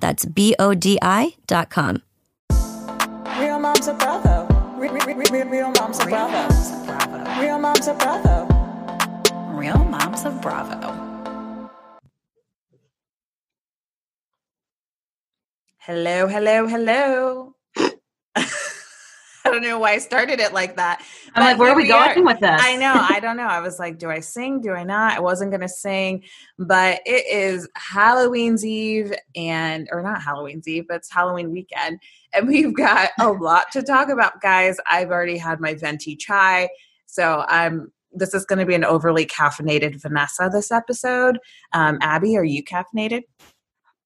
That's B O D I.com. Real moms are bravo. Real, real, real, real moms are bravo. Real moms are bravo. Real Moms of Bravo. Hello, hello, hello. I don't know why I started it like that. I'm like, but where are we going are. with this? I know. I don't know. I was like, do I sing? Do I not? I wasn't going to sing, but it is Halloween's Eve and, or not Halloween's Eve, but it's Halloween weekend. And we've got a lot to talk about, guys. I've already had my venti chai. So I'm, this is going to be an overly caffeinated Vanessa this episode. Um, Abby, are you caffeinated?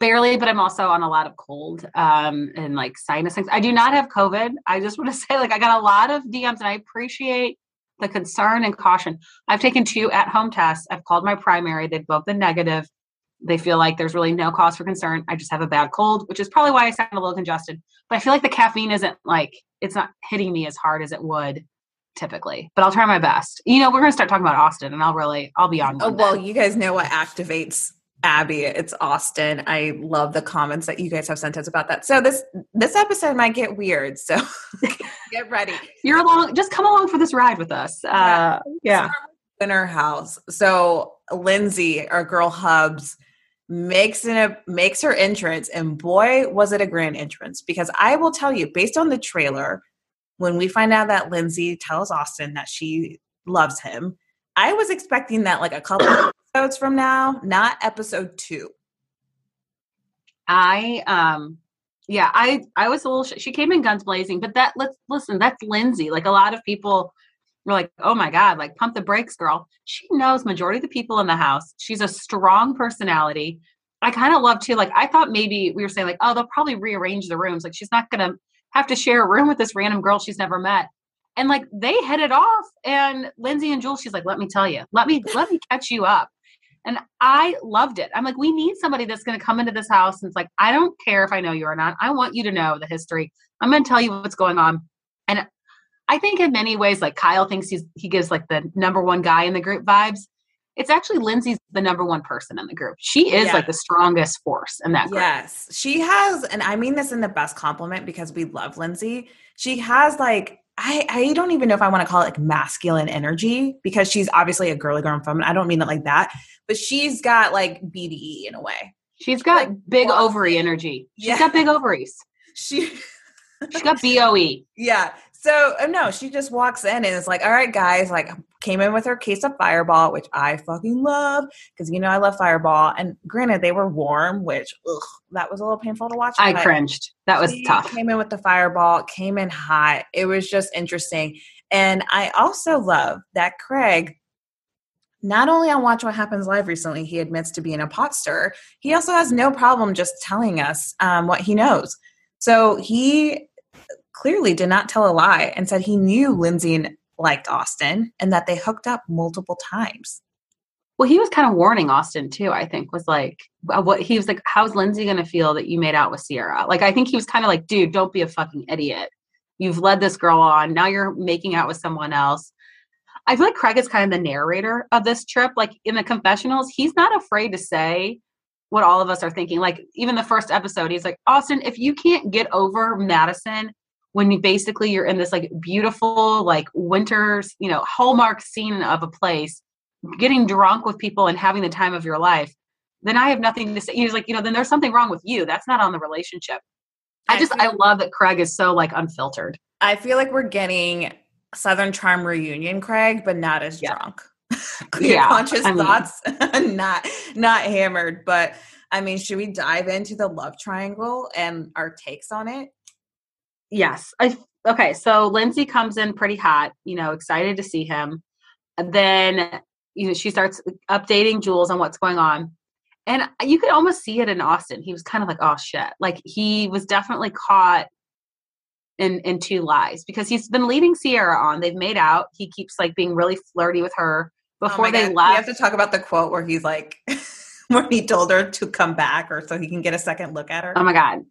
Barely, but I'm also on a lot of cold um, and like sinus things. I do not have COVID. I just want to say, like, I got a lot of DMs and I appreciate the concern and caution. I've taken two at home tests. I've called my primary. They've both been negative. They feel like there's really no cause for concern. I just have a bad cold, which is probably why I sound a little congested. But I feel like the caffeine isn't like, it's not hitting me as hard as it would typically. But I'll try my best. You know, we're going to start talking about Austen and I'll really, I'll be on. Oh, well, then. you guys know what activates Abby. It's Austen. I love the comments that you guys have sent us about that. So this this episode might get weird. So get ready. you're along, just come along for this ride with us. Uh, yeah. In her house. So Lindsay, our girl Hubs, makes an makes her entrance, and boy, was it a grand entrance. Because I will tell you, based on the trailer, when we find out that Lindsay tells Austen that she loves him, I was expecting that like a couple episodes from now, not episode two. I um yeah, I I was a little sh- she came in guns blazing, but that let's listen, that's Lindsay. Like a lot of people were like, "Oh my god, like pump the brakes, girl." She knows majority of the people in the house. She's a strong personality. I kind of love too like I thought maybe we were saying like, "Oh, they'll probably rearrange the rooms. Like she's not going to have to share a room with this random girl she's never met." And like they headed off and Lindsay and Jules she's like, "Let me tell you. Let me let me catch you up." And I loved it. I'm like, we need somebody that's going to come into this house and it's like, I don't care if I know you or not. I want you to know the history. I'm going to tell you what's going on. And I think in many ways, like Kyle thinks he's he gives like the number one guy in the group vibes. It's actually Lindsay's the number one person in the group. She is Yeah. like the strongest force in that group. Yes, she has, and I mean this in the best compliment because we love Lindsay. She has like I I don't even know if I want to call it like masculine energy because she's obviously a girly girl feminine. I don't mean it like that, but she's got like BDE in a way. She's got Like, big wow. ovary energy. She's Yeah. got big ovaries. She She's got. BOE. Yeah. So uh, no, she just walks in and is like, "All right, guys." Like, came in with her case of Fireball, which I fucking love because you know I love Fireball. And granted, they were warm, which ugh, that was a little painful to watch. I cringed. That was she tough. Came in with the Fireball, came in hot. It was just interesting, and I also love that Craig. Not only on Watch What Happens Live recently, he admits to being a pot stirrer. He also has no problem just telling us um, what he knows. So he clearly did not tell a lie and said he knew Lindsay liked Austen and that they hooked up multiple times. Well, he was kind of warning Austen too. I think was like, uh, what he was like, how's Lindsay going to feel that you made out with Ciara? Like, I think he was kind of like, dude, don't be a fucking idiot. You've led this girl on. Now you're making out with someone else. I feel like Craig is kind of the narrator of this trip. Like in the confessionals, he's not afraid to say what all of us are thinking. Like even the first episode, he's like, Austen, if you can't get over Madison when you basically you're in this like beautiful like winter's you know hallmark scene of a place getting drunk with people and having the time of your life then i have nothing to say he's like you know then there's something wrong with you that's not on the relationship I just I love that Craig is so like unfiltered. I feel like we're getting Southern Charm reunion, Craig, but not as Yeah. drunk. Clear Yeah, conscious I mean- thoughts, not not hammered. But I mean, should we dive into the love triangle and our takes on it? Yes. I okay, so Lindsay comes in pretty hot, you know, excited to see him. And then you know, she starts updating Jules on what's going on. And you could almost see it in Austen. He was kind of like, oh shit. Like he was definitely caught in in two lies because he's been leading Ciara on. They've made out. He keeps like being really flirty with her oh before Oh they God, We left. have to talk about the quote where he's like, when he told her to come back, or so he can get a second look at her. Oh my god!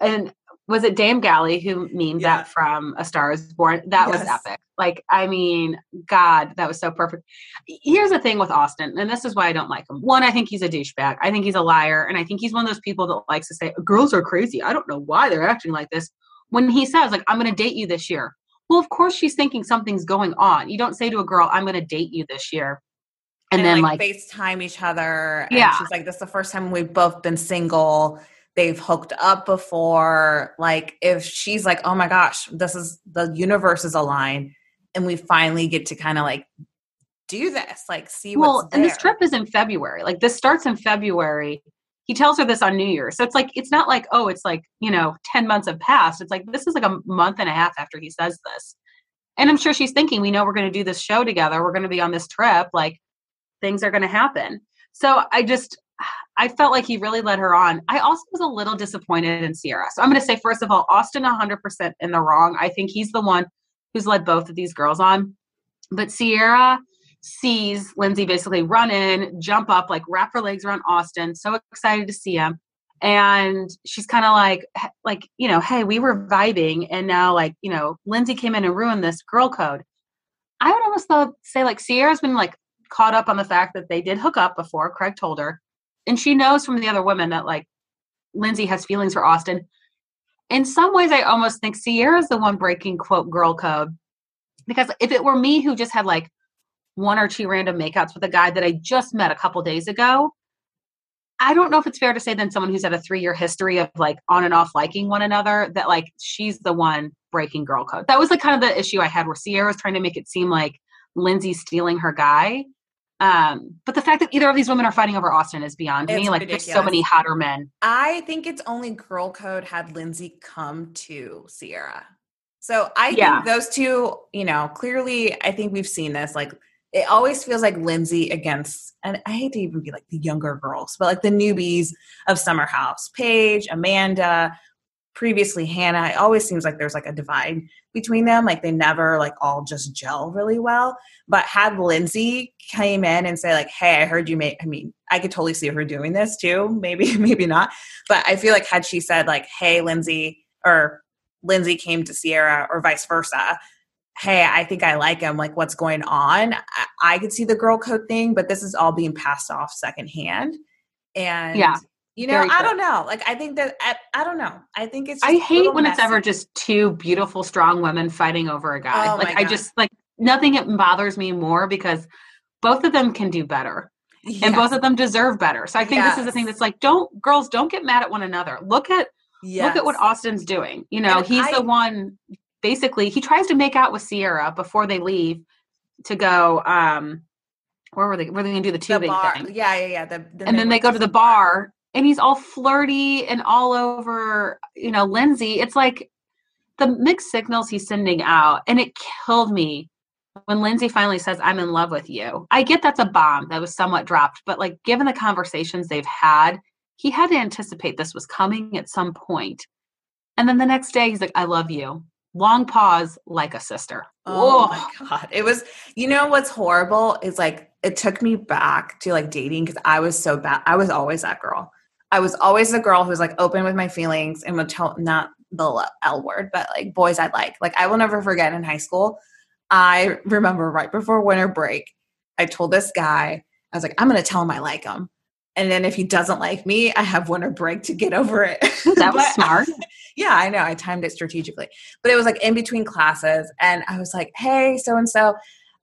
And was it Dame Galley who memed Yeah. that from A Star Is Born? That was epic. Like, I mean, God, that was so perfect. Here's the thing with Austen, and this is why I don't like him. One, I think he's a douchebag. I think he's a liar, and I think he's one of those people that likes to say girls are crazy. I don't know why they're acting like this. When he says, like, I'm going to date you this year. Well, of course she's thinking something's going on. You don't say to a girl, I'm going to date you this year. And, then like, FaceTime each other. And Yeah. she's like, "This is the first time we've both been single. They've hooked up before." Like, if she's like, "Oh my gosh, this is the universe is aligned," and we finally get to kind of like do this, like see well, and this trip is in February. Like this starts in February. He tells her this on New Year's. So it's like it's not like, oh, it's like, you know, 10 months have passed. It's like this is like a month and a half after he says this. And I'm sure she's thinking, we know we're going to do this show together. We're going to be on this trip. Like things are going to happen. So I just I felt like he really led her on. I also was a little disappointed in Ciara. So I'm going to say first of all, Austen 100% in the wrong. I think he's the one who's led both of these girls on. But Ciara sees Lindsay basically run in, jump up, like wrap her legs around Austen, so excited to see him. And she's kind of like, like, you know, hey, we were vibing, and now, like, you know, Lindsay came in and ruined this girl code. I would almost say like Ciara's been like caught up on the fact that they did hook up before. Craig told her, and she knows from the other women that like Lindsay has feelings for Austen. In some ways, I almost think Ciara's the one breaking quote girl code because if it were me who just had like one or two random makeouts with a guy that I just met a couple days ago, I don't know if it's fair to say then someone who's had a three year history of like on and off liking one another that like she's the one breaking girl code. That was like kind of the issue I had where Ciara was trying to make it seem like Lindsay's stealing her guy. Um, but the fact that either of these women are fighting over Austen is beyond me. It's Like there's so many hotter men. I think it's only girl code had Lindsay come to Ciara. So I Yeah. think those two, you know, clearly I think we've seen this. Like it always feels like Lindsay against and I hate to even be like the younger girls, but like the newbies of Summer House. Paige, Amanda, previously Hannah. It always seems like there's like a divide between them. Like they never like all just gel really well. But had Lindsay came in and say, like, hey, I heard you made I mean, I could totally see her doing this too. Maybe, maybe not. But I feel like had she said, like, hey, Lindsay, or Lindsay came to Ciara or vice versa. Hey, I think I like him. Like, what's going on? I, I could see the girl code thing, but this is all being passed off secondhand. And Yeah, you know, I don't know. Like, I think that I, I don't know. I think it's. I hate when it's ever just two beautiful, strong women fighting over a guy. Oh like I just like nothing it bothers me more because both of them can do better. and both of them deserve better. So I think this is the thing that's like, don't girls don't get mad at one another. Look at look at what Austen's doing. You know, And he's I- the one basically he tries to make out with Ciara before they leave to go um where were they were they gonna do the the tubing bar. thing? Yeah, yeah, yeah. The, and then they go to the bar and he's all flirty and all over, you know, Lindsay. It's like the mixed signals he's sending out. And it killed me when Lindsay finally says, I'm in love with you. I get that's a bomb that was somewhat dropped, but like given the conversations they've had, he had to anticipate this was coming at some point. And then the next day he's like, I love you. Long pause, like a sister. Oh my god. It was you know what's horrible is like it took me back to like dating because I was so bad. I was always that girl. I was always the girl who was like open with my feelings and would tell not the L word, but like boys I like. Like I will never forget in high school. I remember right before winter break, I told this guy, I was like, I'm gonna tell him I like him. And then if he doesn't like me, I have winter break to get over it. That was smart. yeah, I know. I timed it strategically. But it was like in between classes and I was like, "Hey, so and so,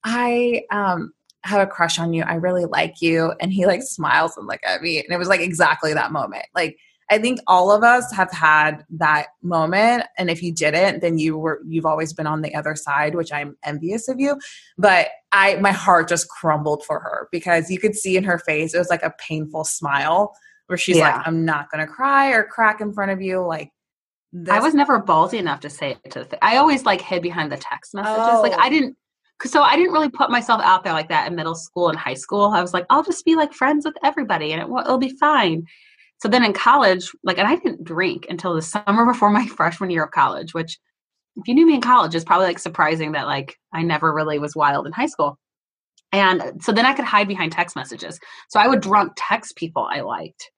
I um have a crush on you. I really like you." And he like smiles and look at me and it was like exactly that moment. Like I think all of us have had that moment. And if you didn't, then you were you've always been on the other side, which I'm envious of you. But I my heart just crumbled for her because you could see in her face it was like a painful smile where she's Yeah. like, I'm not gonna cry or crack in front of you. Like this. I was never ballsy enough to say it to the th- I always like hid behind the text messages. Like Oh. I didn't so I didn't really put myself out there like that in middle school and high school. I was like, I'll just be like friends with everybody and it, will- be fine. So then in college, like, and I didn't drink until the summer before my freshman year of college, which if you knew me in college, is probably like surprising that like I never really was wild in high school. And so then I could hide behind text messages. So I would drunk text people I liked.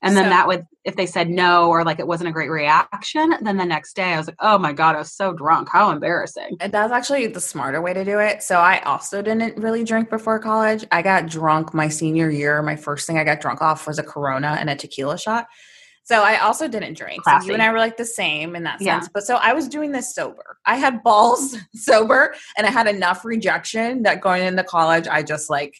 And then So- that would, if they said no or like it wasn't a great reaction, then the next day I was like, oh my God, I was so drunk. How embarrassing. And that's actually the smarter way to do it. So I also didn't really drink before college. I got drunk my senior year. My first thing I got drunk off was a Corona and a tequila shot. So I also didn't drink. So you and I were like the same in that Yeah. sense. But so I was doing this sober. I had balls sober and I had enough rejection that going into college, I just like,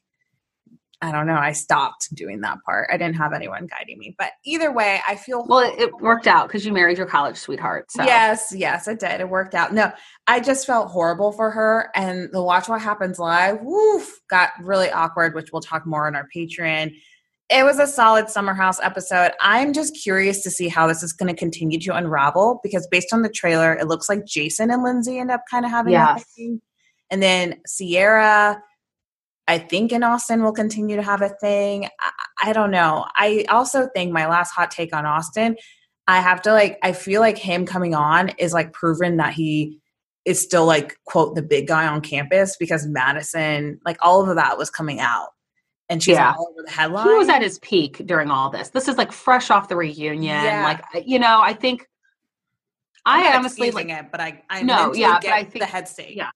I don't know, I stopped doing that part. I didn't have anyone guiding me. But either way, I feel Well, it, it worked out because you married your college sweetheart. So Yes, yes, it did. It worked out. No, I just felt horrible for her. And the Watch What Happens Live, woof, got really awkward, which we'll talk more on our Patreon. It was a solid Summer House episode. I'm just curious to see how this is going to continue to unravel because based on the trailer, it looks like Jason and Lindsay end up kind of having a Yes. thing. And then Ciara, I think in Austen will continue to have a thing. I, I don't know. I also think my last hot take on Austen, I have to like, I feel like him coming on is like proven that he is still like, quote, the big guy on campus because Madison, like all of that was coming out. And she's Yeah. all over the headline. he was at his peak during all this. This is like fresh off the reunion. Yeah. Like, you know, I think I'm I honestly like, it, but I, I No, yeah, but I think- the head state. yeah.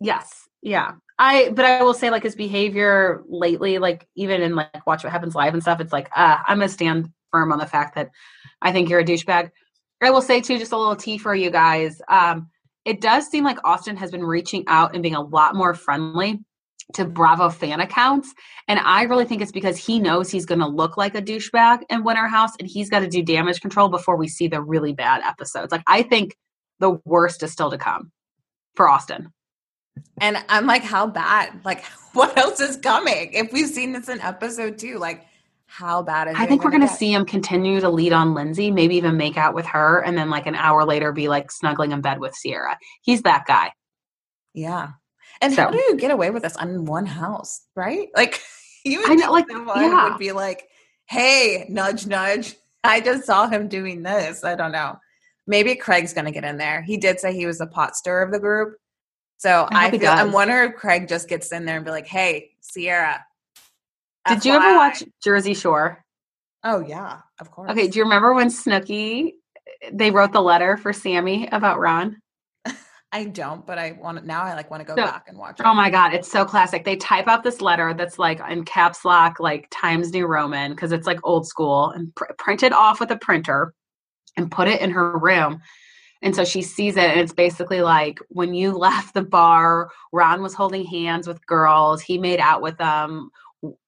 yes, yeah. I, but I will say like his behavior lately, like even in like Watch What Happens Live and stuff, it's like, uh, I'm gonna stand firm on the fact that I think you're a douchebag. I will say too, just a little tea for you guys. Um, it does seem like Austen has been reaching out and being a lot more friendly to Bravo fan accounts. And I really think it's because he knows he's going to look like a douchebag in Winter House and he's got to do damage control before we see the really bad episodes. Like, I think the worst is still to come for Austen. And I'm like, how bad? Like, what else is coming? If we've seen this in episode two, like, how bad is I think we're going to see him continue to lead on Lindsay, maybe even make out with her, and then like an hour later be like snuggling in bed with Ciara. He's that guy. Yeah. And how do you get away with this on one house, right? Like, you would I know, like, someone yeah. would be like, hey, nudge, nudge. I just saw him doing this. I don't know. Maybe Craig's going to get in there. He did say he was the pot stirrer of the group. So I, I feel I'm wondering if Craig just gets in there and be like, hey, Ciara. Did you ever watch Jersey Shore? Oh, yeah, of course. Okay, do you remember when Snooki they wrote the letter for Sammi about Ron? I don't, but I want now. I like want to go So- back and watch. Oh my god, it's so classic. They type out this letter that's like in caps lock, like Times New Roman, because it's like old school, and pr- printed off with a printer, and put it in her room. And so she sees it, and it's basically like when you left the bar, Ron was holding hands with girls. He made out with them.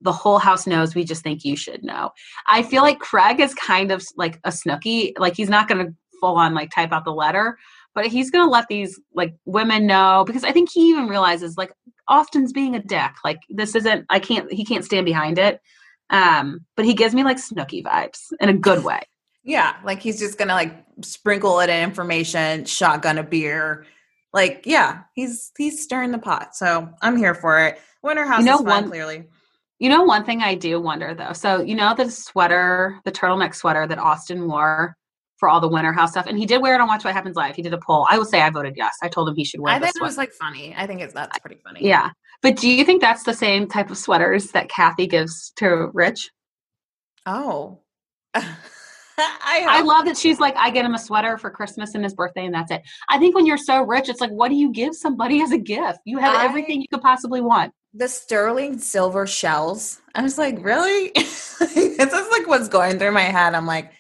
The whole house knows. We just think you should know. I feel like Craig is kind of like a Snooki. Like he's not going to full on like type out the letter, but he's going to let these like women know because I think he even realizes like Austen's being a dick. Like this isn't. I can't. He can't stand behind it. Um, but he gives me like Snooki vibes in a good way. Yeah, like he's just gonna like sprinkle it in information, shotgun a beer. Like, yeah, he's he's stirring the pot. So I'm here for it. Winter House you know is fun, one- clearly. You know, one thing I do wonder though. So you know the sweater, the turtleneck sweater that Austen wore for all the Winter House stuff, and he did wear it on Watch What Happens Live. He did a poll. I will say I voted yes. I told him he should wear. It. I think it was like funny. I think it's that's pretty funny. Yeah. But do you think that's the same type of sweaters that Kathy gives to Rich? Oh. I, I love that she's like, I get him a sweater for Christmas and his birthday, and that's it. I think when you're so rich, it's like, what do you give somebody as a gift? You have I- everything you could possibly want. the sterling silver shells. I was like, really? this is like what's going through my head. I'm like,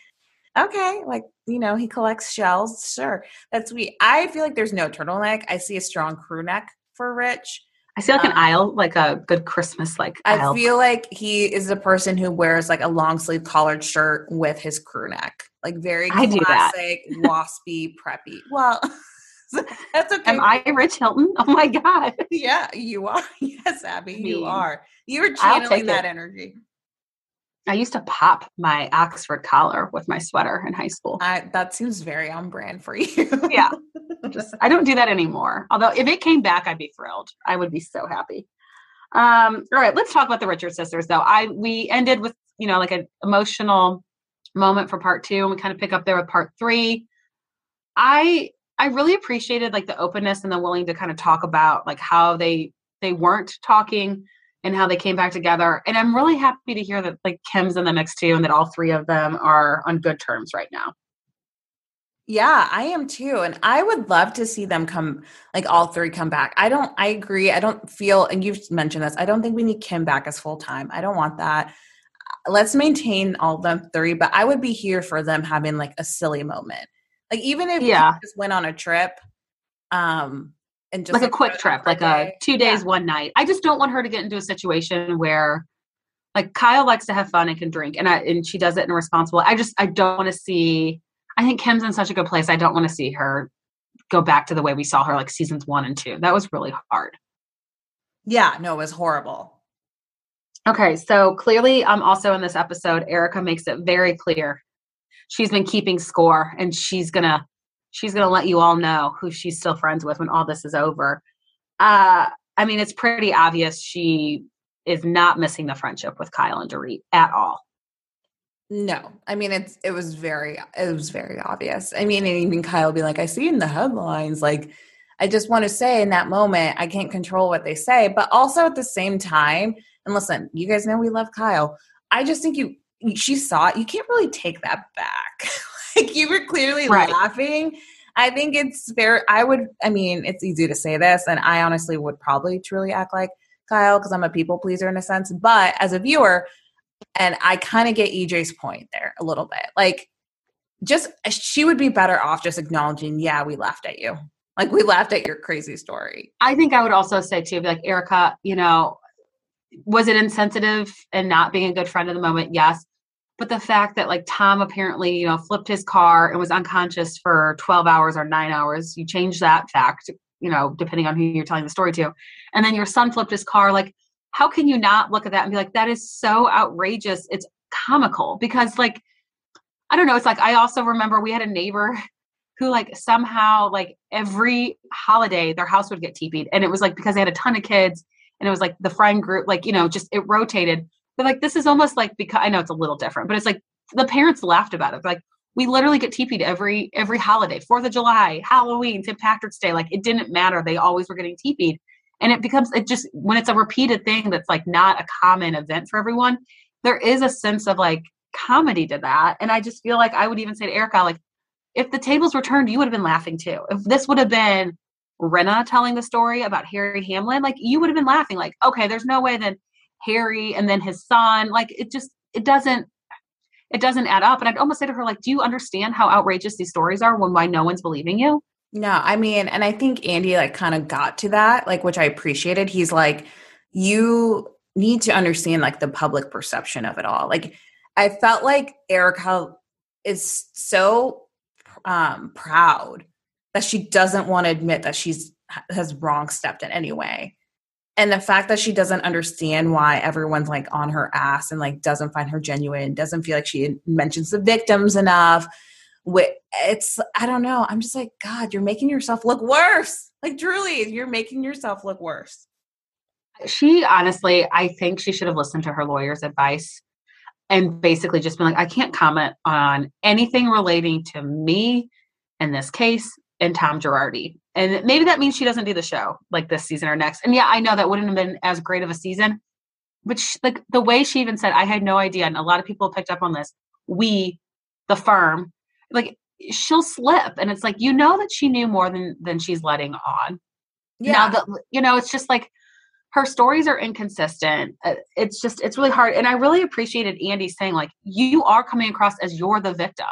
okay, like you know, he collects shells. Sure, that's sweet. I feel like there's no turtleneck. I see a strong crew neck for Rich. I see like an Um, aisle, like a good Christmas like I feel like he is the person who wears like a long sleeve collared shirt with his crew neck, like very I classic, waspy, preppy. Well, that's okay. Am I Rich Hilton? Oh my god. yeah, you are. Yes, Abby, you mean, are. You were I'll channeling that it. energy. I used to pop my Oxford collar with my sweater in high school. I, that seems very on brand for you. Yeah. Just I don't do that anymore. Although if it came back, I'd be thrilled. I would be so happy. Um, all right, let's talk about the Richard sisters though. I we ended with, you know, like an emotional moment for part two, and we kind of pick up there with part three. I I really appreciated like the openness and the willing to kind of talk about like how they they weren't talking and how they came back together. And I'm really happy to hear that like Kim's in the mix too, and that all three of them are on good terms right now. Yeah, I am too. And I would love to see them come, like all three come back. I don't, I agree. I don't feel, and you've mentioned this, I don't think we need Kim back as full time. I don't want that. Let's maintain all of them three, but I would be here for them having like a silly moment. Like even if Yeah. Just went on a trip, um, and just like a quick trip, like a two days, one night. I just don't want her to get into a situation where like Kyle likes to have fun and can drink and I and she does it in a responsible. I just I don't want to see I think Kim's in such a good place. I don't want to see her go back to the way we saw her like seasons one and two. That was really hard. Yeah, no, it was horrible. Okay, so clearly um also in this episode, Erika makes it very clear she's been keeping score and she's gonna she's gonna let you all know who she's still friends with when all this is over. Uh I mean it's pretty obvious she is not missing the friendship with Kyle and Dorit at all. No, I mean it's it was very it was very obvious. I mean, and even Kyle be like, I see in the headlines. Like, I just want to say in that moment, I can't control what they say, but also at the same time, and listen, you guys know we love Kyle. I just think you she saw it. You can't really take that back. like you were clearly Right. laughing. I think it's fair. I would. I mean, it's easy to say this, and I honestly would probably truly act like Kyle because I'm a people pleaser in a sense. But as a viewer, and I kind of get EJ's point there a little bit. Like, just eh, she would be better off just acknowledging, yeah, we laughed at you. Like, we laughed at your crazy story. I think I would also say too, like Erika, you know, was it insensitive and not being a good friend in the moment? Yes. But the fact that like Tom apparently, you know, flipped his car and was unconscious for 12 hours or nine hours, you change that fact, you know, depending on who you're telling the story to. And then your son flipped his car. Like, how can you not look at that and be like, that is so outrageous? It's comical. Because, like, I don't know. It's like I also remember we had a neighbor who like somehow like every holiday their house would get teepeed and it was like because they had a ton of kids and it was like the friend group like you know just it rotated. But like this is almost like because i know it's a little different but it's like the parents laughed about it. Like we literally get teepeed every every holiday fourth of july halloween st patrick's day like it didn't matter. They always were getting teepeed and it becomes it just when it's a repeated thing that's like not a common event for everyone there is a sense of like comedy to that and i just feel like i would even say to erika like if the tables were turned, you would have been laughing too. If this would have been Rinna telling the story about Harry Hamlin, like you would have been laughing, like, okay, there's no way that Harry and then his son, like it just it doesn't it doesn't add up. And I'd almost say to her, like, do you understand how outrageous these stories are when why no one's believing you? No, I mean, and I think Andy like kind of got to that, like, which I appreciated. He's like, you need to understand like the public perception of it all. Like, I felt like Erika is so um proud that she doesn't want to admit that she's has wrong stepped in any way. And the fact that she doesn't understand why everyone's like on her ass and like doesn't find her genuine, doesn't feel like she mentions the victims enough. It's, I don't know. I'm just like, God, you're making yourself look worse. Like, truly, you're making yourself look worse. She honestly, I think she should have listened to her lawyer's advice and basically just been like, I can't comment on anything relating to me in this case and Tom Girardi. And maybe that means she doesn't do the show like this season or next. And yeah, I know that wouldn't have been as great of a season, but she, like the way she even said, I had no idea. And a lot of people picked up on this. We, the firm, like she'll slip. And it's like, you know that she knew more than, than she's letting on. Now that, you know, it's just like, her stories are inconsistent. Uh, It's just, it's really hard. And I really appreciated Andy saying, like, you are coming across as you're the victim.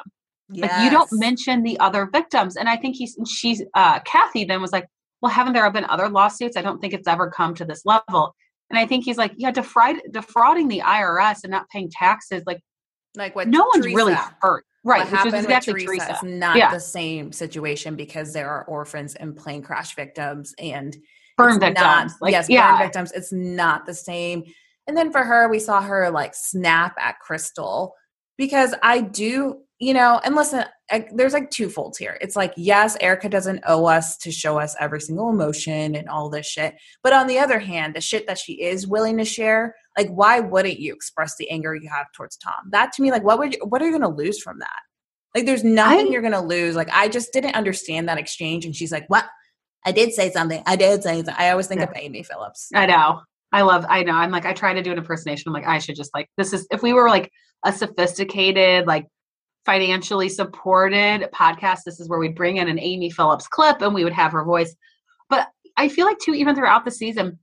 Like, you don't mention the other victims. And I think he's, she's, uh, Kathy then was like, well, haven't there been other lawsuits? I don't think it's ever come to this level. And I think he's like, yeah, defraud, defrauding the IRS and not paying taxes, like, like what no one's really hurt. Right. what happened is exactly with Teresa, Teresa. It's not Yeah. the same situation because there are orphans and plane crash victims and Burn it's not- victims. like, yes, yeah. burn victims. It's not the same. And then for her, we saw her like snap at Crystal because I do, you know, and listen, I, there's like two folds here. It's like, yes, Erika doesn't owe us to show us every single emotion and all this shit. But on the other hand, the shit that she is willing to share, like, why wouldn't you express the anger you have towards Tom? That to me, like, what would you, what are you going to lose from that? Like, there's nothing I- you're going to lose. Like, I just didn't understand that exchange. And she's like, what? I did say something. I did say something. I always think Yeah. of Amy Phillips. I know. I love, I know. I'm like, I try to do an impersonation. I'm like, I should just like, this is, if we were like a sophisticated, like financially supported podcast, this is where we'd bring in an Amy Phillips clip and we would have her voice. But I feel like, too, even throughout the season,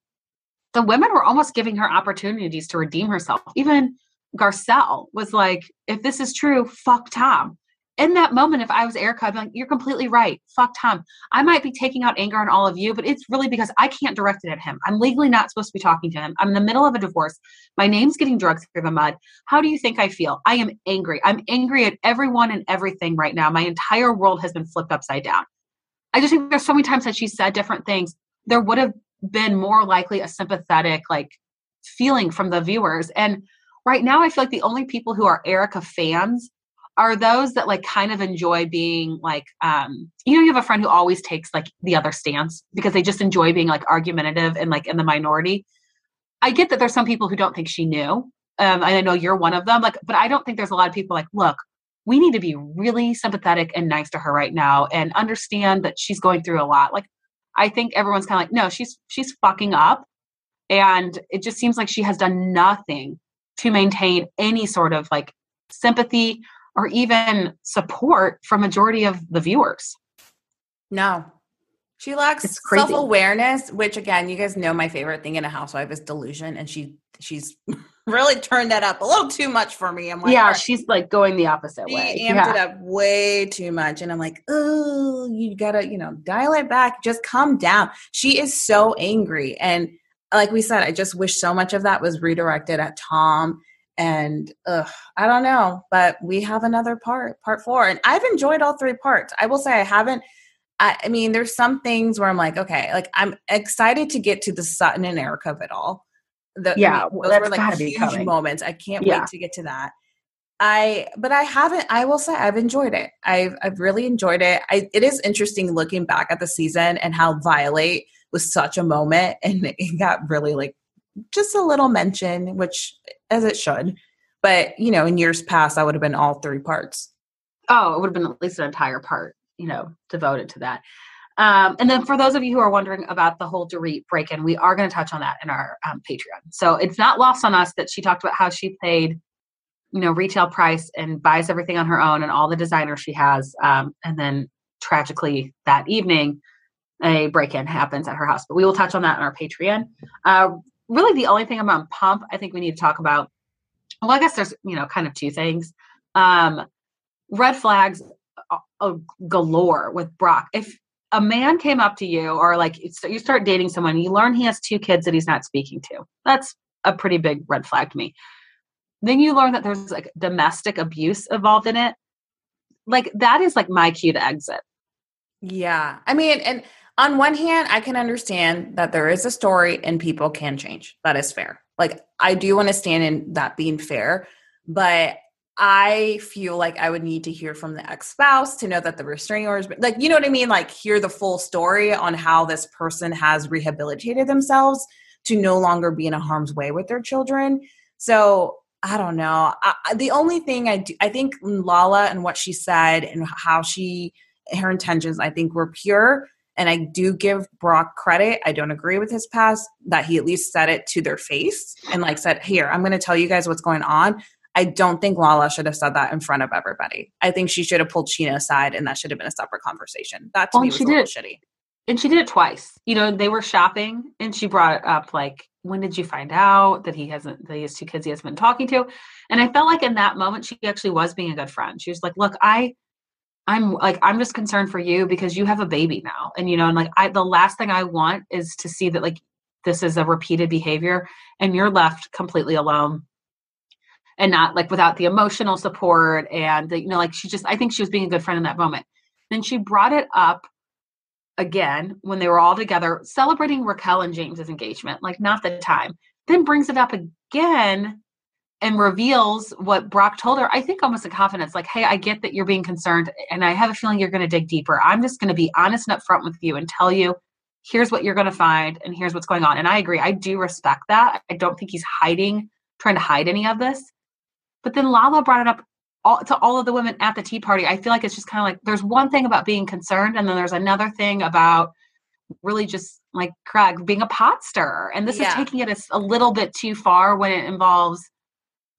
the women were almost giving her opportunities to redeem herself. Even Garcelle was like, if this is true, fuck Tom. In that moment, if I was Erika, I'd be like, you're completely right. Fuck Tom. I might be taking out anger on all of you, but it's really because I can't direct it at him. I'm legally not supposed to be talking to him. I'm in the middle of a divorce. My name's getting drugged through the mud. How do you think I feel? I am angry. I'm angry at everyone and everything right now. My entire world has been flipped upside down. I just think there's so many times that she said different things. There would have been more likely a sympathetic, like, feeling from the viewers. And right now, I feel like the only people who are Erika fans are those that like kind of enjoy being like um you know you have a friend who always takes like the other stance because they just enjoy being like argumentative and like in the minority i get that there's some people who don't think she knew um and i know you're one of them like but i don't think there's a lot of people like look we need to be really sympathetic and nice to her right now and understand that she's going through a lot like i think everyone's kind of like no she's she's fucking up and it just seems like she has done nothing to maintain any sort of like sympathy or even support from majority of the viewers. No. She lacks self-awareness, which again, you guys know my favorite thing in a housewife is delusion. And she she's really turned that up a little too much for me. I'm like, yeah, right, she's like going the opposite she way. amped Yeah. it up way too much. And I'm like, oh, you gotta, you know, dial it back. Just calm down. She is so angry. And like we said, I just wish so much of that was redirected at Tom. And ugh, I don't know, but we have another part, part four. And I've enjoyed all three parts. I will say I haven't. I, I mean, there's some things where I'm like, okay, like I'm excited to get to the Sutton and Erika of it all. The, Yeah, those that's were like huge coming. moments. I can't Yeah. wait to get to that. I but I haven't I will say I've enjoyed it. I've I've really enjoyed it. I it is interesting looking back at the season and how Violate was such a moment and it got really like just a little mention, which as it should. But you know, in years past I would have been all three parts. Oh, it would have been at least an entire part, you know, devoted to that. Um, and then for those of you who are wondering about the whole Dorit break-in, we are going to touch on that in our um, Patreon. So it's not lost on us that she talked about how she paid, you know, retail price and buys everything on her own and all the designers she has. Um, and then tragically that evening, a break-in happens at her house. But we will touch on that in our Patreon. Uh, really, the only thing about Pump I think we need to talk about. Well, I guess there's you know kind of two things. Um, red flags uh, uh, galore with Brock. If a man came up to you or like you start dating someone, you learn he has two kids that he's not speaking to. That's a pretty big red flag to me. Then you learn that there's like domestic abuse involved in it. Like that is like my cue to exit. Yeah. I mean, and on one hand, I can understand that there is a story and people can change. That is fair. Like, I do want to stand in that being fair, but I feel like I would need to hear from the ex spouse to know that the restraining orders, but like, you know what I mean? Like, hear the full story on how this person has rehabilitated themselves to no longer be in a harm's way with their children. So, I don't know. I, the only thing I do, I think Lala and what she said and how she, her intentions, I think, were pure. And I do give Brock credit. I don't agree with his past that he at least said it to their face and like said, "Here, I'm going to tell you guys what's going on." I don't think Lala should have said that in front of everybody. I think she should have pulled Scheana aside, and that should have been a separate conversation. That to Well, me was she a little did shitty. and she did it twice. You know, they were shopping and she brought up like, when did you find out that he hasn't that he has two kids he hasn't been talking to? And I felt like in that moment she actually was being a good friend. She was like, Look, I I'm like I'm just concerned for you because you have a baby now and you know and like I the last thing I want is to see that like this is a repeated behavior and you're left completely alone and not like without the emotional support and the, you know like she just I think she was being a good friend in that moment. Then she brought it up again when they were all together celebrating Raquel and James's engagement like not the time. Then brings it up again and reveals what Brock told her, I think almost in confidence, like, hey, I get that you're being concerned and I have a feeling you're going to dig deeper. I'm just going to be honest and upfront with you and tell you, here's what you're going to find and here's what's going on. And I agree. I do respect that. I don't think he's hiding, trying to hide any of this. But then Lala brought it up all, to all of the women at the tea party. I feel like it's just kind of like there's one thing about being concerned, and then there's another thing about really just like Craig being a pot stirrer. And this yeah. is taking it a, a little bit too far when it involves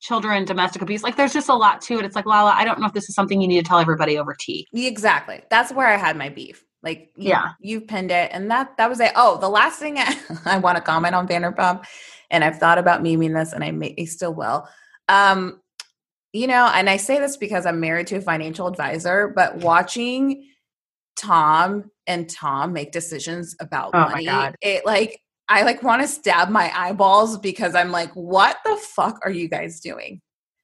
children, domestic abuse. Like there's just a lot to it. It's like, Lala, I don't know if this is something you need to tell everybody over tea. Exactly. That's where I had my beef. Like, you, yeah, you pinned it. And that, that was it. Oh, the last thing I, I want to comment on Vanderpump, and I've thought about memeing this and I may I still will. Um, you know, and I say this because I'm married to a financial advisor, but watching Tom and Tom make decisions about oh money, it like I like want to stab my eyeballs because I'm like, what the fuck are you guys doing?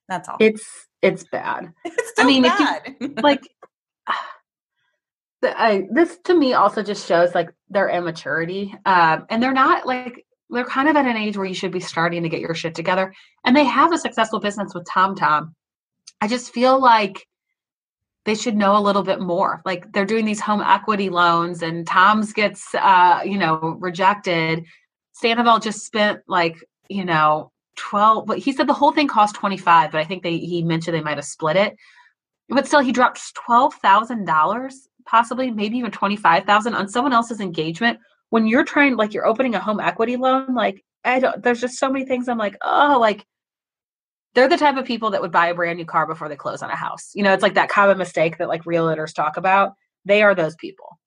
That's all. It's it's bad. It's so I mean, bad. You, like the, I, this to me also just shows like their immaturity, um, and they're not like they're kind of at an age where you should be starting to get your shit together. And they have a successful business with Tom Tom. I just feel like they should know a little bit more. Like they're doing these home equity loans and Tom's gets uh, you know, rejected. Sandoval just spent like, you know, 12 but he said the whole thing cost 25, but I think they he mentioned they might have split it. But still he dropped $12,000 possibly maybe even 25,000 on someone else's engagement when you're trying like you're opening a home equity loan like I don't there's just so many things I'm like, "Oh, like they're the type of people that would buy a brand new car before they close on a house. You know, it's like that common mistake that like realtors talk about. They are those people.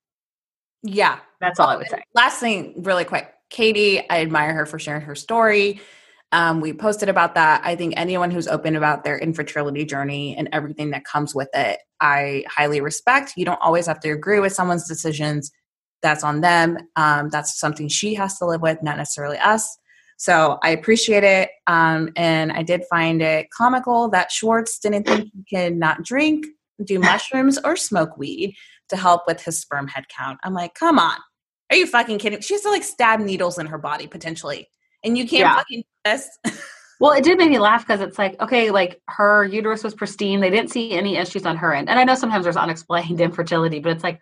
Yeah. That's all I would say. Last thing, really quick. Katie, I admire her for sharing her story. Um, we posted about that. I think anyone who's open about their infertility journey and everything that comes with it, I highly respect. You don't always have to agree with someone's decisions. That's on them. Um, that's something she has to live with, not necessarily us. So I appreciate it. Um, and I did find it comical that Schwartz didn't think he could not drink, do mushrooms, or smoke weed to help with his sperm head count. I'm like, come on. Are you fucking kidding? She has to like stab needles in her body potentially. And you can't yeah. fucking do this. well, it did make me laugh because it's like, okay, like her uterus was pristine. They didn't see any issues on her end. And I know sometimes there's unexplained infertility, but it's like,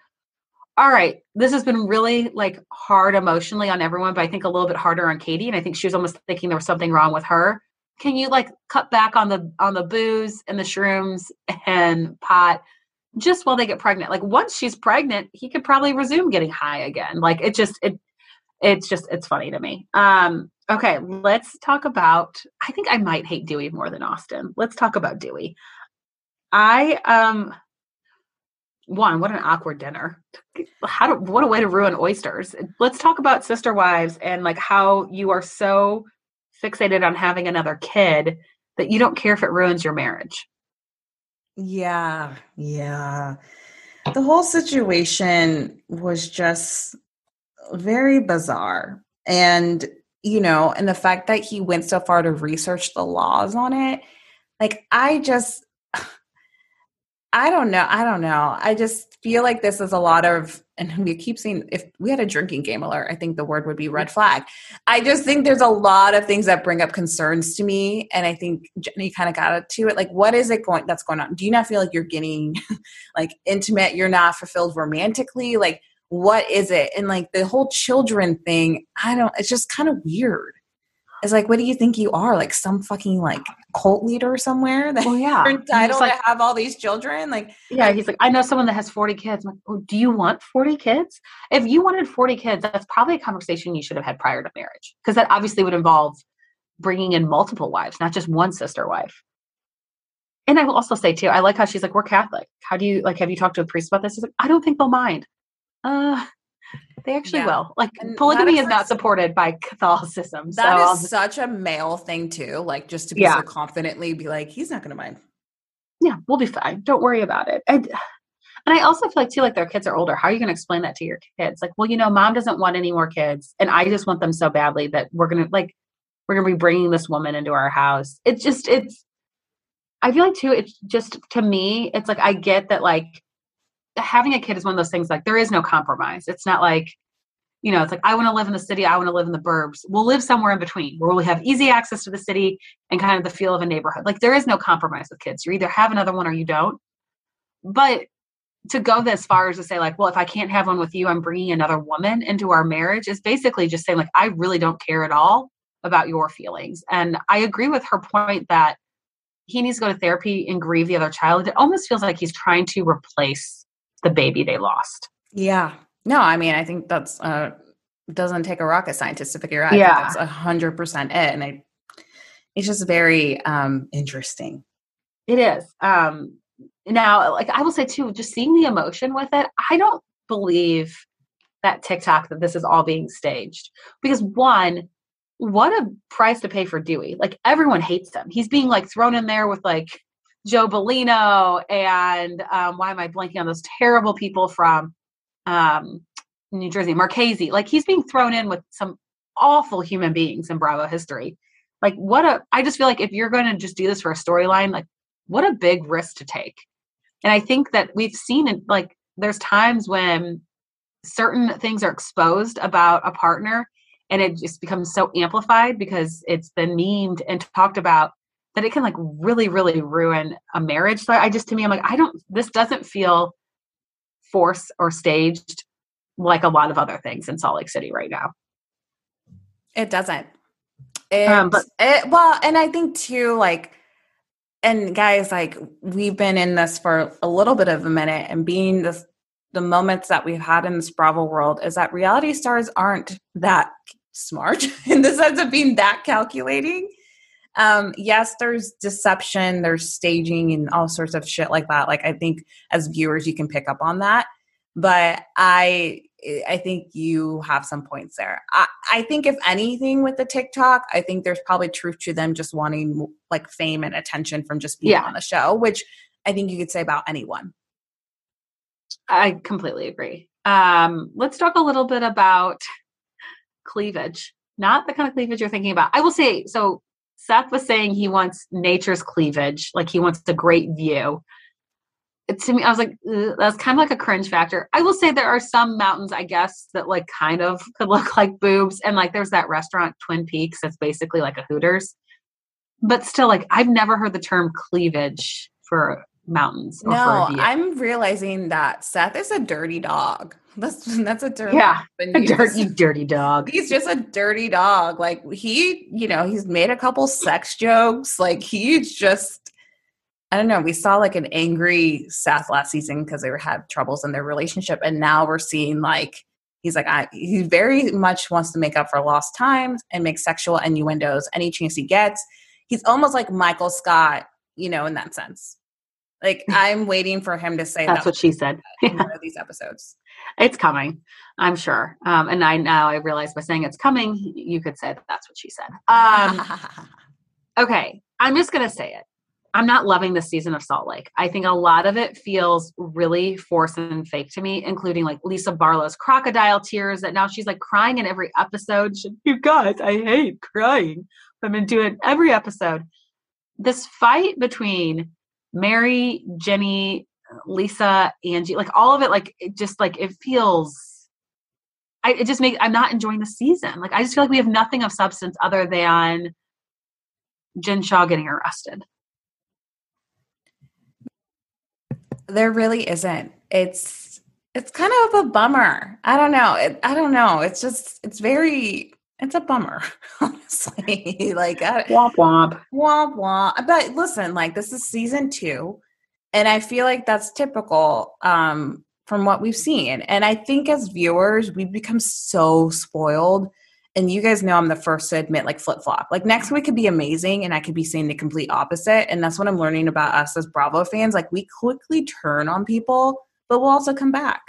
all right, this has been really like hard emotionally on everyone, but I think a little bit harder on Katie. And I think she was almost thinking there was something wrong with her. Can you like cut back on the on the booze and the shrooms and pot just while they get pregnant? Like once she's pregnant, he could probably resume getting high again. Like it just it it's just it's funny to me. Um okay, let's talk about I think I might hate Duy more than Austen. Let's talk about Duy. I um one, what an awkward dinner. How do, what a way to ruin oysters. Let's talk about sister wives and like how you are so fixated on having another kid that you don't care if it ruins your marriage. Yeah, yeah. The whole situation was just very bizarre. And, you know, and the fact that he went so far to research the laws on it, like, I just, I don't know. I don't know. I just feel like this is a lot of, and we keep seeing if we had a drinking game alert, I think the word would be red flag. I just think there's a lot of things that bring up concerns to me. And I think Jennie kind of got to it. Like, what is it going that's going on? Do you not feel like you're getting like intimate? You're not fulfilled romantically? Like, what is it? And like the whole children thing, I don't, it's just kind of weird. It's like, what do you think you are? Like some fucking like cult leader somewhere that well, yeah. you're entitled like, to have all these children? Like, yeah, he's like, I know someone that has 40 kids. I'm like, oh, do you want 40 kids? If you wanted 40 kids, that's probably a conversation you should have had prior to marriage because that obviously would involve bringing in multiple wives, not just one sister wife. And I will also say too, I like how she's like, we're Catholic. How do you like? Have you talked to a priest about this? He's like, I don't think they'll mind. Uh, they actually yeah. will. Like and polygamy is not supported by Catholicism. That so is just, such a male thing too. Like just to be yeah. so confidently be like, he's not going to mind. Yeah, we'll be fine. Don't worry about it. And And I also feel like too, like their kids are older. How are you going to explain that to your kids? Like, well, you know, mom doesn't want any more kids, and I just want them so badly that we're gonna like we're gonna be bringing this woman into our house. It's just it's. I feel like too. It's just to me, it's like I get that like having a kid is one of those things like there is no compromise. It's not like you know, it's like I want to live in the city, I want to live in the burbs. We'll live somewhere in between where we have easy access to the city and kind of the feel of a neighborhood. Like there is no compromise with kids. You either have another one or you don't. But to go this far as to say like, well, if I can't have one with you, I'm bringing another woman into our marriage is basically just saying like I really don't care at all about your feelings. And I agree with her point that he needs to go to therapy and grieve the other child. It almost feels like he's trying to replace the baby they lost. Yeah. No, I mean, I think that's uh doesn't take a rocket scientist to figure out. Yeah. that's a hundred percent it, and I, it's just very um interesting. It is. Um now, like I will say too, just seeing the emotion with it, I don't believe that TikTok that this is all being staged because one, what a price to pay for Duy. Like everyone hates him. He's being like thrown in there with like Joe Bellino and um, why am I blanking on those terrible people from um, New Jersey, Marchese. Like he's being thrown in with some awful human beings in Bravo history. Like what a I just feel like if you're going to just do this for a storyline, like what a big risk to take. And I think that we've seen it like there's times when certain things are exposed about a partner and it just becomes so amplified because it's been memed and talked about that it can like really really ruin a marriage so i just to me i'm like i don't this doesn't feel forced or staged like a lot of other things in salt lake city right now It doesn't. It, Um, but- it, well, and I think too, like, and guys, like, we've been in this for a little bit of a minute, and being this, the moments that we've had in this Bravo world is that reality stars aren't that smart in the sense of being that calculating. Um, yes, there's deception, there's staging, and all sorts of shit like that. Like, I think as viewers, you can pick up on that. But I, I think you have some points there. I, I think if anything with the TikTok, I think there's probably truth to them just wanting like fame and attention from just being Yeah. on the show, which I think you could say about anyone. I completely agree. Um, let's talk a little bit about cleavage. Not the kind of cleavage you're thinking about. I will say so. Seth was saying he wants nature's cleavage, like he wants a great view. To me, I was like, that's kind of like a cringe factor. I will say there are some mountains, I guess, that like kind of could look like boobs, and like there's that restaurant Twin Peaks that's basically like a Hooters. But still, like I've never heard the term cleavage for mountains. Or No. I'm realizing that Seth is a dirty dog. That's that's a dirty Yeah, a dirty, dirty dog. He's just a dirty dog. Like he, you know, he's made a couple sex jokes. Like he's just I don't know. We saw like an angry Seth last season because they were had troubles in their relationship, and now we're seeing like he's like I, he very much wants to make up for lost times and make sexual innuendos any chance he gets. He's almost like Michael Scott, you know, in that sense. Like I'm waiting for him to say That's that what she said. in one of these episodes. It's coming, I'm sure. Um, and I now I realize by saying it's coming, you could say that that's what she said. Um, okay, I'm just gonna say it. I'm not loving this season of Salt Lake. I think a lot of it feels really forced and fake to me, including like Lisa Barlow's crocodile tears that now she's like crying in every episode. She- you guys, I hate crying. I've been it every episode. This fight between Mary, Jennie, Lisa, Angie, like all of it, like it just like it feels I it just make I'm not enjoying the season. Like I just feel like we have nothing of substance other than Jen Shah getting arrested. There really isn't. It's it's kind of a bummer. I don't know. It, I don't know. It's just it's very it's a bummer, honestly. like I, Womp womp. womp womp. But listen, like this is season two, and I feel like that's typical um, from what we've seen. And I think as viewers, we've become so spoiled. And you guys know I'm the first to admit, like flip flop. Like next week could be amazing, and I could be saying the complete opposite. And that's what I'm learning about us as Bravo fans. Like we quickly turn on people, but we'll also come back.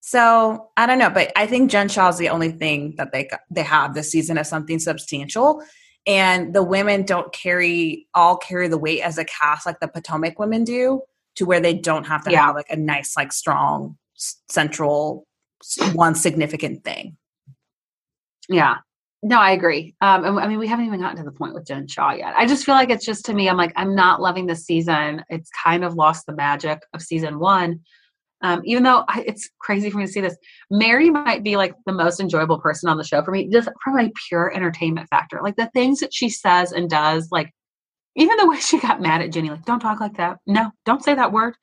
So I don't know, but I think Jen Shah is the only thing that they they have this season of something substantial and the women don't carry all carry the weight as a cast like the Potomac women do to where they don't have to Yeah. have like a nice, like strong central one significant thing. Yeah. No, I agree. Um, I mean, we haven't even gotten to the point with Jen Shah yet. I just feel like it's just to me, I'm like, I'm not loving this season. It's kind of lost the magic of season one. Um, even though I, it's crazy for me to see this, Mary might be like the most enjoyable person on the show for me, just from a pure entertainment factor. Like the things that she says and does, like even the way she got mad at Jennie, like, don't talk like that. No, don't say that word.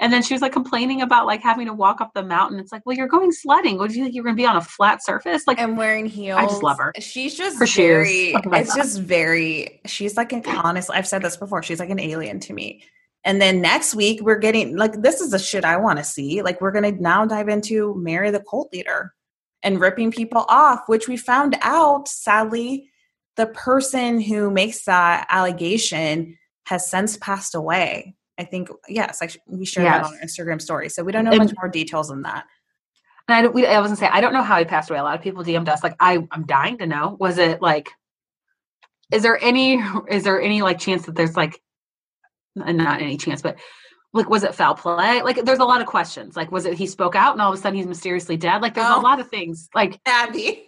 And then she was like complaining about like having to walk up the mountain. It's like, well, you're going sledding. What do you think you're going to be on a flat surface? Like, and wearing heels. I just love her. She's just Her shoes. very. Oh it's God. just very. She's like an honestly. I've said this before. She's like an alien to me. And then next week we're getting like this is the shit I want to see. Like we're gonna now dive into Mary the cult leader and ripping people off, which we found out sadly the person who makes that allegation has since passed away. I think yes, like we shared that on our Instagram story. So we don't know much more details than that. And I, don't- we, I wasn't say I don't know how he passed away. A lot of people DM'd us like I I'm dying to know. Was it like? Is there any? Is there any like chance that there's like, and not any chance, but like was it foul play? Like there's a lot of questions. Like was it he spoke out and all of a sudden he's mysteriously dead? Like there's Oh. a lot of things. Like Abby.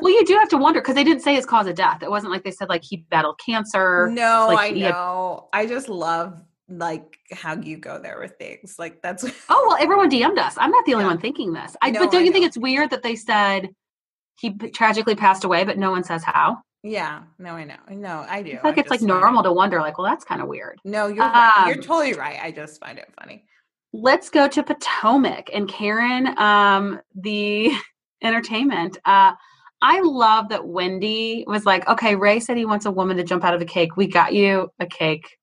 well, you do have to wonder because they didn't say his cause of death. It wasn't like they said like he battled cancer. No, like, I he had- know. I just love like how you go there with things. Like that's Oh well, everyone DM'd us. I'm not the only Yeah. one thinking this. I, No, but don't I you think it's weird that they said he p- tragically passed away, but no one says how? Yeah. No, I know. No, I do. I feel like I it's like normal to wonder, like, well, that's kind of weird. No, you're right. you're Um, totally right. I just find it funny. Let's go to Potomac and Karen, um, the entertainment. Uh, I love that Wendy was like, okay, Ray said he wants a woman to jump out of a cake. We got you a cake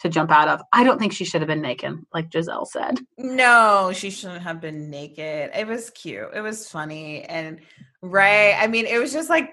to jump out of. I don't think she should have been naked, like Gizelle said. No, she shouldn't have been naked. It was cute. It was funny. And Ray, I mean, it was just like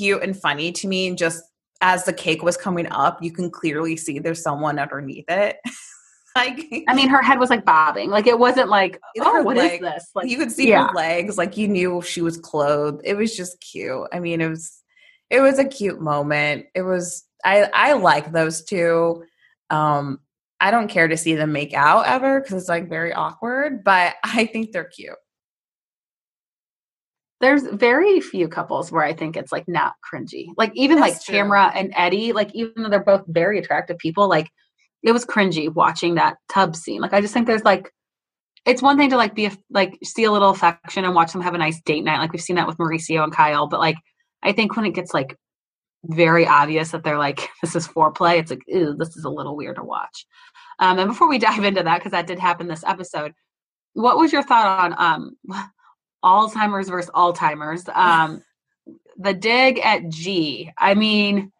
cute and funny to me. And just as the cake was coming up, you can clearly see there's someone underneath it. like I mean, her head was like bobbing. Like it wasn't like, oh, what is leg- this? Like you could see yeah. her legs, like you knew she was clothed. It was just cute. I mean, it was it was a cute moment. It was I I like those two. Um I don't care to see them make out ever because it's like very awkward, but I think they're cute. There's very few couples where I think it's like not cringy. Like even That's like true. Tamra and Eddie, like even though they're both very attractive people, like it was cringy watching that tub scene. Like I just think there's like it's one thing to like be a, like see a little affection and watch them have a nice date night. Like we've seen that with Mauricio and Kyle, but like I think when it gets like very obvious that they're like this is foreplay, it's like ew, this is a little weird to watch. Um, and before we dive into that, because that did happen this episode, what was your thought on um Alzheimer's versus Alzheimer's? Um, the dig at G. I mean,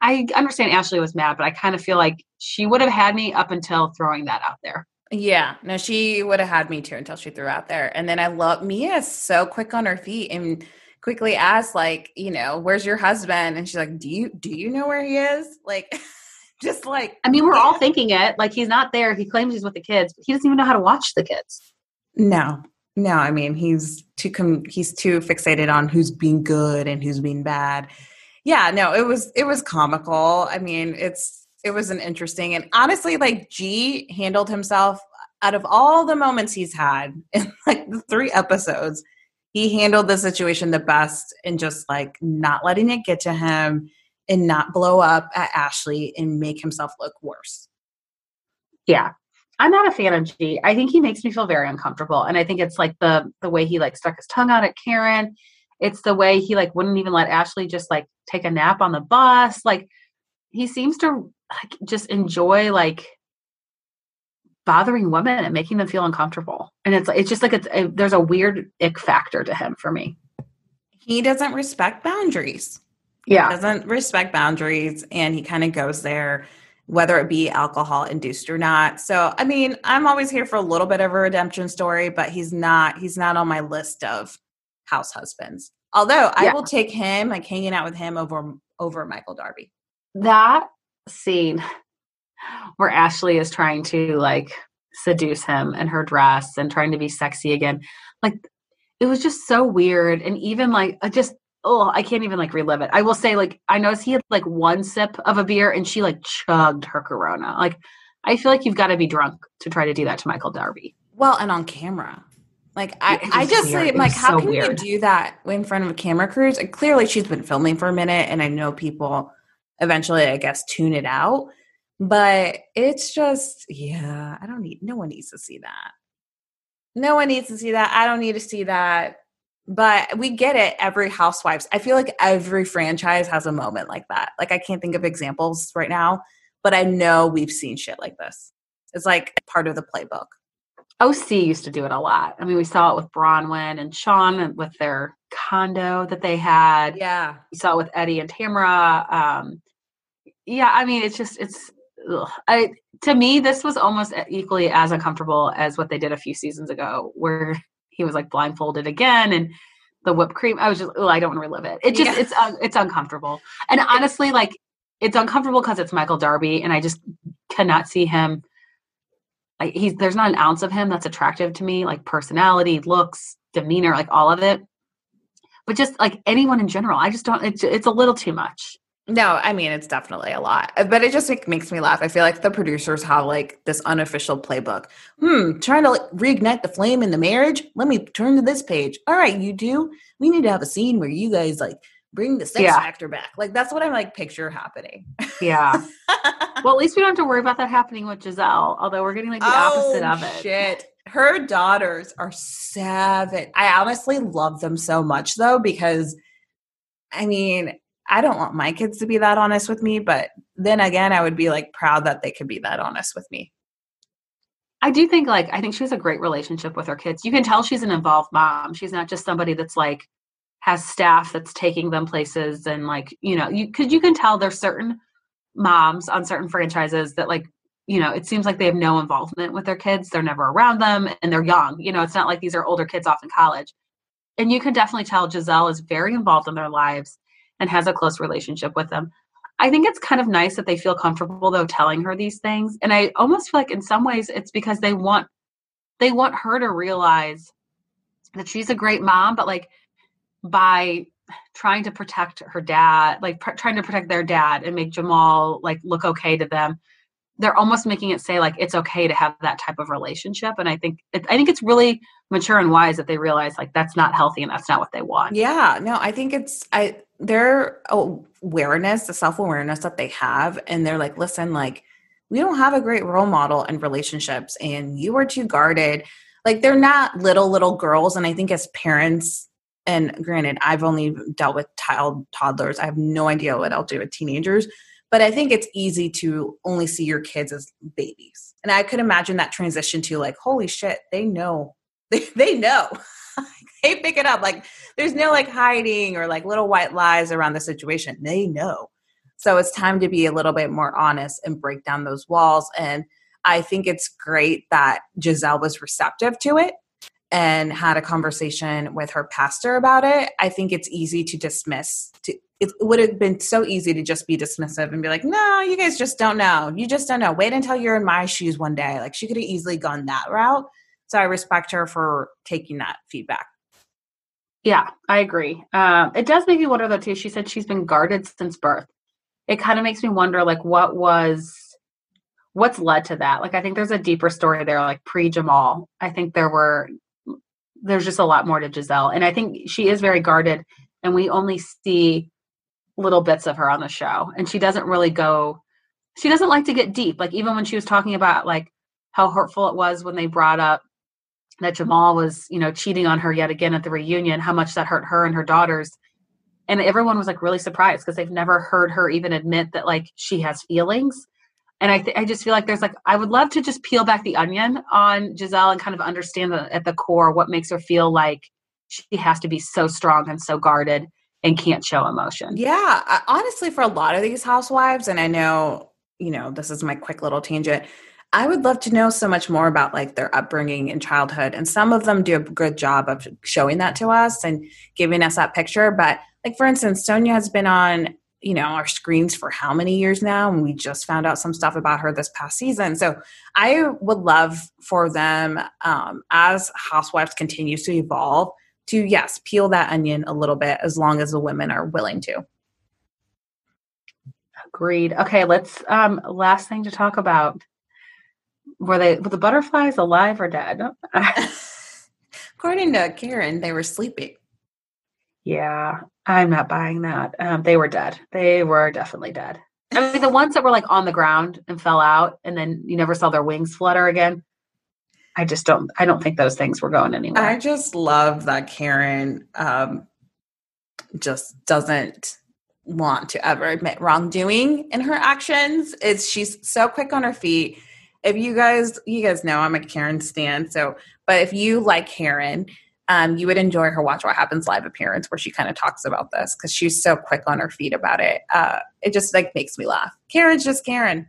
I understand Ashley was mad, but I kind of feel like she would have had me up until throwing that out there. Yeah, no, she would have had me too until she threw out there. And then I love Mia is so quick on her feet and quickly asked, like, you know, where's your husband? And she's like, Do you do you know where he is? Like just like I mean, we're all thinking it. Like he's not there. He claims he's with the kids, but he doesn't even know how to watch the kids. No, no. I mean, he's too com- he's too fixated on who's being good and who's being bad. Yeah, no. It was it was comical. I mean, it's it was an interesting and honestly, like G handled himself out of all the moments he's had in like the three episodes. He handled the situation the best and just like not letting it get to him and not blow up at Ashley and make himself look worse. Yeah. I'm not a fan of G. I think he makes me feel very uncomfortable. And I think it's like the the way he like stuck his tongue out at Karen. It's the way he like wouldn't even let Ashley just like take a nap on the bus. Like he seems to like just enjoy like bothering women and making them feel uncomfortable. And it's it's just like it's a, there's a weird ick factor to him for me. He doesn't respect boundaries. Yeah. doesn't respect boundaries and he kind of goes there whether it be alcohol induced or not so i mean i'm always here for a little bit of a redemption story but he's not he's not on my list of house husbands although i Yeah. will take him like hanging out with him over over michael darby that scene where Ashley is trying to like seduce him in her dress and trying to be sexy again. Like it was just so weird. And even like I just oh, I can't even like relive it. I will say like I noticed he had like one sip of a beer and she like chugged her corona. Like I feel like you've got to be drunk to try to do that to Michael Darby. Well, and on camera. Like I, I just weird. say, like, how so can weird. you do that in front of a camera crews? And clearly, she's been filming for a minute, and I know people eventually, I guess, tune it out. But it's just, yeah, I don't need. No one needs to see that. No one needs to see that. I don't need to see that. But we get it. Every Housewives. I feel like every franchise has a moment like that. Like I can't think of examples right now, but I know we've seen shit like this. It's like part of the playbook. OC used to do it a lot. I mean, we saw it with Braunwyn and Sean with their condo that they had. Yeah. We saw it with Eddie and Tamra. Um, yeah, I mean, it's just it's. Ugh. I to me, this was almost equally as uncomfortable as what they did a few seasons ago, where he was like blindfolded again and the whipped cream. I was just, ugh, I don't want to relive it. It just Yeah. it's un, it's uncomfortable, and honestly, like it's uncomfortable because it's Michael Darby, and I just cannot see him. Like he's there's not an ounce of him that's attractive to me, like personality, looks, demeanor, like all of it. But just like anyone in general, I just don't. It's it's a little too much. No, I mean it's definitely a lot, Uh, but it just makes me laugh. I feel like the producers have like this unofficial playbook. Hmm, trying to like, reignite the flame in the marriage. Let me turn to this page. All right, you do. We need to have a scene where you guys like bring the sex Yeah. factor back. Like that's what I'm like picture happening. Yeah. well, at least we don't have to worry about that happening with Gizelle. Although we're getting like the opposite of it. Oh, Shit. Her daughters are savage. I honestly love them so much though, because I mean, I don't want my kids to be that honest with me, but then again, I would be like proud that they could be that honest with me. I do think like I think she has a great relationship with her kids. You can tell she's an involved mom. She's not just somebody that's like has staff that's taking them places and like you know you because you can tell there's certain moms on certain franchises that like you know it seems like they have no involvement with their kids. They're never around them and they're young. You know it's not like these are older kids off in college. And you can definitely tell Gizelle is very involved in their lives and has a close relationship with them. I think it's kind of nice that they feel comfortable though telling her these things. And I almost feel like in some ways it's because they want they want her to realize that she's a great mom, but like by trying to protect her dad, like pr- trying to protect their dad and make Jamal like look okay to them, they're almost making it say like it's okay to have that type of relationship. And I think it, I think it's really mature and wise that they realize like that's not healthy and that's not what they want. Yeah, no, I think it's I their awareness, the self-awareness that they have and they're like, "Listen, like we don't have a great role model in relationships and you are too guarded." Like they're not little little girls and I think as parents and granted, I've only dealt with child toddlers. I have no idea what I'll do with teenagers, but I think it's easy to only see your kids as babies. And I could imagine that transition to like, "Holy shit, they know. They they know." they pick it up like there's no like hiding or like little white lies around the situation. They know. So it's time to be a little bit more honest and break down those walls and i think it's great that gizelle was receptive to it and had a conversation with her pastor about it. I think it's easy to dismiss to, it would have been so easy to just be dismissive and be like no you guys just don't know. You just don't know. Wait until you're in my shoes one day. Like she could have easily gone that route. So i respect her for taking that feedback Yeah, I agree. Um, it does make me wonder though too. She said she's been guarded since birth. It kind of makes me wonder, like, what was, what's led to that? Like, I think there's a deeper story there, like pre Jamal. I think there were, there's just a lot more to Gizelle, and I think she is very guarded, and we only see little bits of her on the show, and she doesn't really go. She doesn't like to get deep. Like even when she was talking about like how hurtful it was when they brought up that Jamal was, you know, cheating on her yet again at the reunion, how much that hurt her and her daughters. And everyone was like really surprised because they've never heard her even admit that like she has feelings. And I, th- I just feel like there's like I would love to just peel back the onion on Gizelle and kind of understand the, at the core what makes her feel like she has to be so strong and so guarded and can't show emotion. Yeah, honestly, for a lot of these housewives, and I know, you know, this is my quick little tangent. I would love to know so much more about like their upbringing and childhood, and some of them do a good job of showing that to us and giving us that picture. But like, for instance, Sonja has been on, you know, our screens for how many years now, and we just found out some stuff about her this past season. So I would love for them, um, as housewives continues to evolve, to yes, peel that onion a little bit, as long as the women are willing to. Agreed. Okay, let's um last thing to talk about. Were they were the butterflies alive or dead? According to Karen, they were sleeping. yeah, I'm not buying that. Um, they were dead. They were definitely dead. I mean, the ones that were like on the ground and fell out, and then you never saw their wings flutter again. I just don't. I don't think those things were going anywhere. I just love that Karen um, just doesn't want to ever admit wrongdoing in her actions. Is she's so quick on her feet. If you guys, you guys know I'm a Karen stan. So, but if you like Karen, um, you would enjoy her Watch What Happens live appearance where she kind of talks about this because she's so quick on her feet about it. Uh, it just like makes me laugh. Karen's just Karen.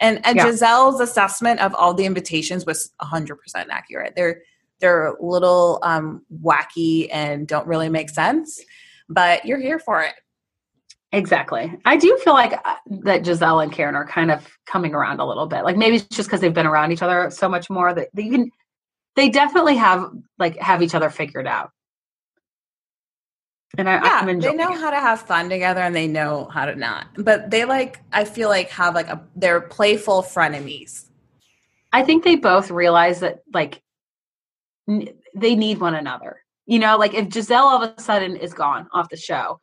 And, and Yeah. Gizelle's assessment of all the invitations was 100% accurate. They're they're a little um, wacky and don't really make sense, but you're here for it. Exactly. I do feel like uh, that Gizelle and Karen are kind of coming around a little bit. Like maybe it's just because they've been around each other so much more that they can. They definitely have like have each other figured out. And I, Yeah, they know it. how to have fun together and they know how to not. But they like, I feel like have like a they're playful frenemies. I think they both realize that like n- they need one another. You know, like if Gizelle all of a sudden is gone off the show,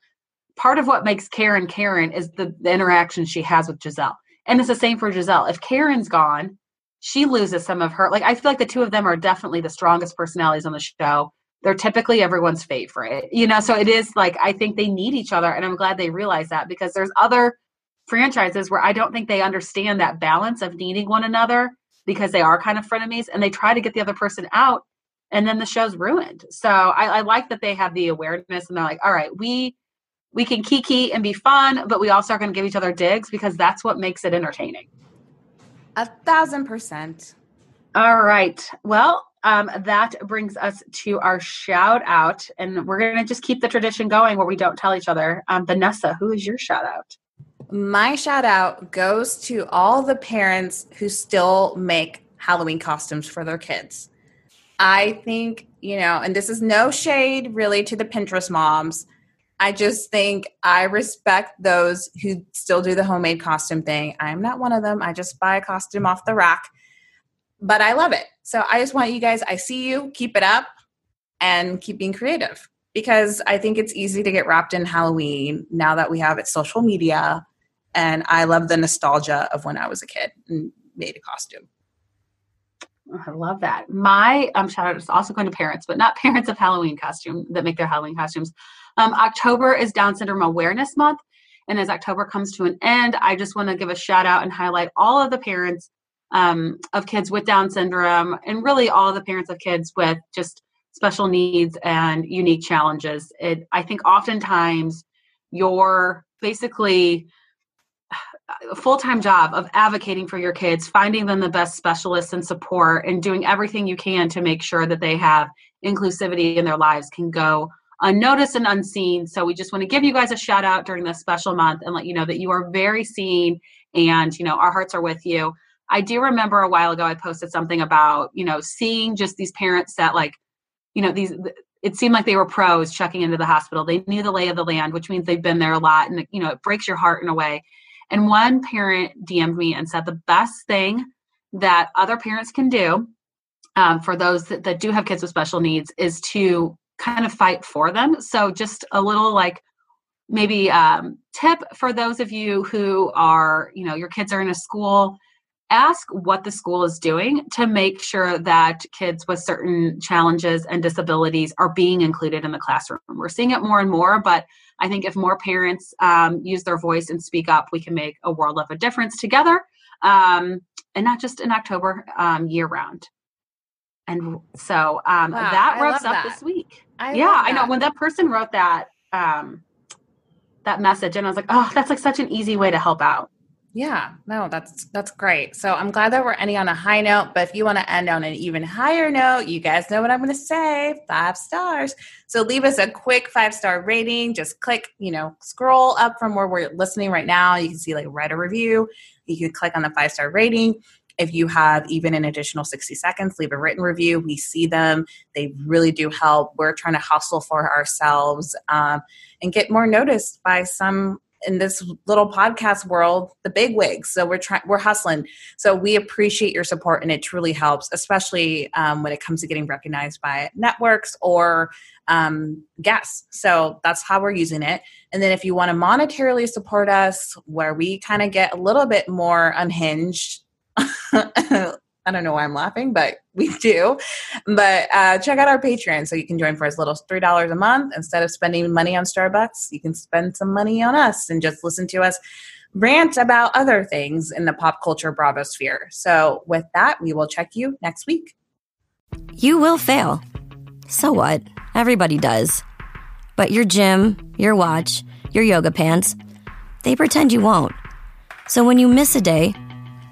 part of what makes Karen Karen is the, the interaction she has with Gizelle. And it's the same for Gizelle. If Karen's gone, she loses some of her like I feel like the two of them are definitely the strongest personalities on the show. They're typically everyone's favorite. You know, so it is like I think they need each other and I'm glad they realize that because there's other franchises where I don't think they understand that balance of needing one another because they are kind of frenemies and they try to get the other person out and then the show's ruined. So I, I like that they have the awareness and they're like, all right, we we can kiki and be fun, but we also are going to give each other digs because that's what makes it entertaining. A thousand percent. All right. Well, um, that brings us to our shout out, and we're going to just keep the tradition going where we don't tell each other. Um, Vanessa, who is your shout out? My shout out goes to all the parents who still make Halloween costumes for their kids. I think, you know, and this is no shade really to the Pinterest moms. I just think I respect those who still do the homemade costume thing. I'm not one of them. I just buy a costume off the rack, but I love it. So I just want you guys, I see you, keep it up and keep being creative because I think it's easy to get wrapped in Halloween now that we have it social media. And I love the nostalgia of when I was a kid and made a costume. Oh, I love that. My um, shout out is also going to parents, but not parents of Halloween costume that make their Halloween costumes. Um, October is Down Syndrome Awareness Month, and as October comes to an end, I just want to give a shout out and highlight all of the parents um, of kids with Down syndrome, and really all the parents of kids with just special needs and unique challenges. It, I think, oftentimes your basically a full-time job of advocating for your kids finding them the best specialists and support and doing everything you can to make sure that they have inclusivity in their lives can go unnoticed and unseen. So we just want to give you guys a shout out during this special month and let you know that you are very seen and you know our hearts are with you. I do remember a while ago i posted something about you know seeing just these parents that like you know these it seemed like they were pros checking into the hospital. They knew the lay of the land which means they've been there a lot and you know it breaks your heart in a way. And one parent DM'd me and said the best thing that other parents can do um, for those that, that do have kids with special needs is to kind of fight for them. So just a little like maybe um, tip for those of you who are, you know, your kids are in a school, ask what the school is doing to make sure that kids with certain challenges and disabilities are being included in the classroom. We're seeing it more and more, but I think if more parents um, use their voice and speak up, we can make a world of a difference together, um, and not just in October, um, year round. And so um, Wow, that wraps up that. this week. I yeah, I know. When that person wrote that um, that message, and I was like, oh, that's like such an easy way to help out. Yeah, no, that's that's great. So I'm glad that we're ending on a high note. But if you want to end on an even higher note, you guys know what I'm going to say: five stars. So leave us a quick five star rating. Just click, you know, scroll up from where we're listening right now. You can see like write a review. You can click on the five star rating. If you have even an additional 60 seconds, leave a written review. We see them. They really do help. We're trying to hustle for ourselves um, and get more noticed by some in this little podcast world the big wigs so we're trying we're hustling so we appreciate your support and it truly helps especially um, when it comes to getting recognized by networks or um, guests so that's how we're using it and then if you want to monetarily support us where we kind of get a little bit more unhinged I don't know why I'm laughing, but we do. But uh, check out our Patreon so you can join for as little as $3 a month. Instead of spending money on Starbucks, you can spend some money on us and just listen to us rant about other things in the pop culture bravosphere. So, with that, we will check you next week. You will fail. So what? Everybody does. But your gym, your watch, your yoga pants, they pretend you won't. So when you miss a day,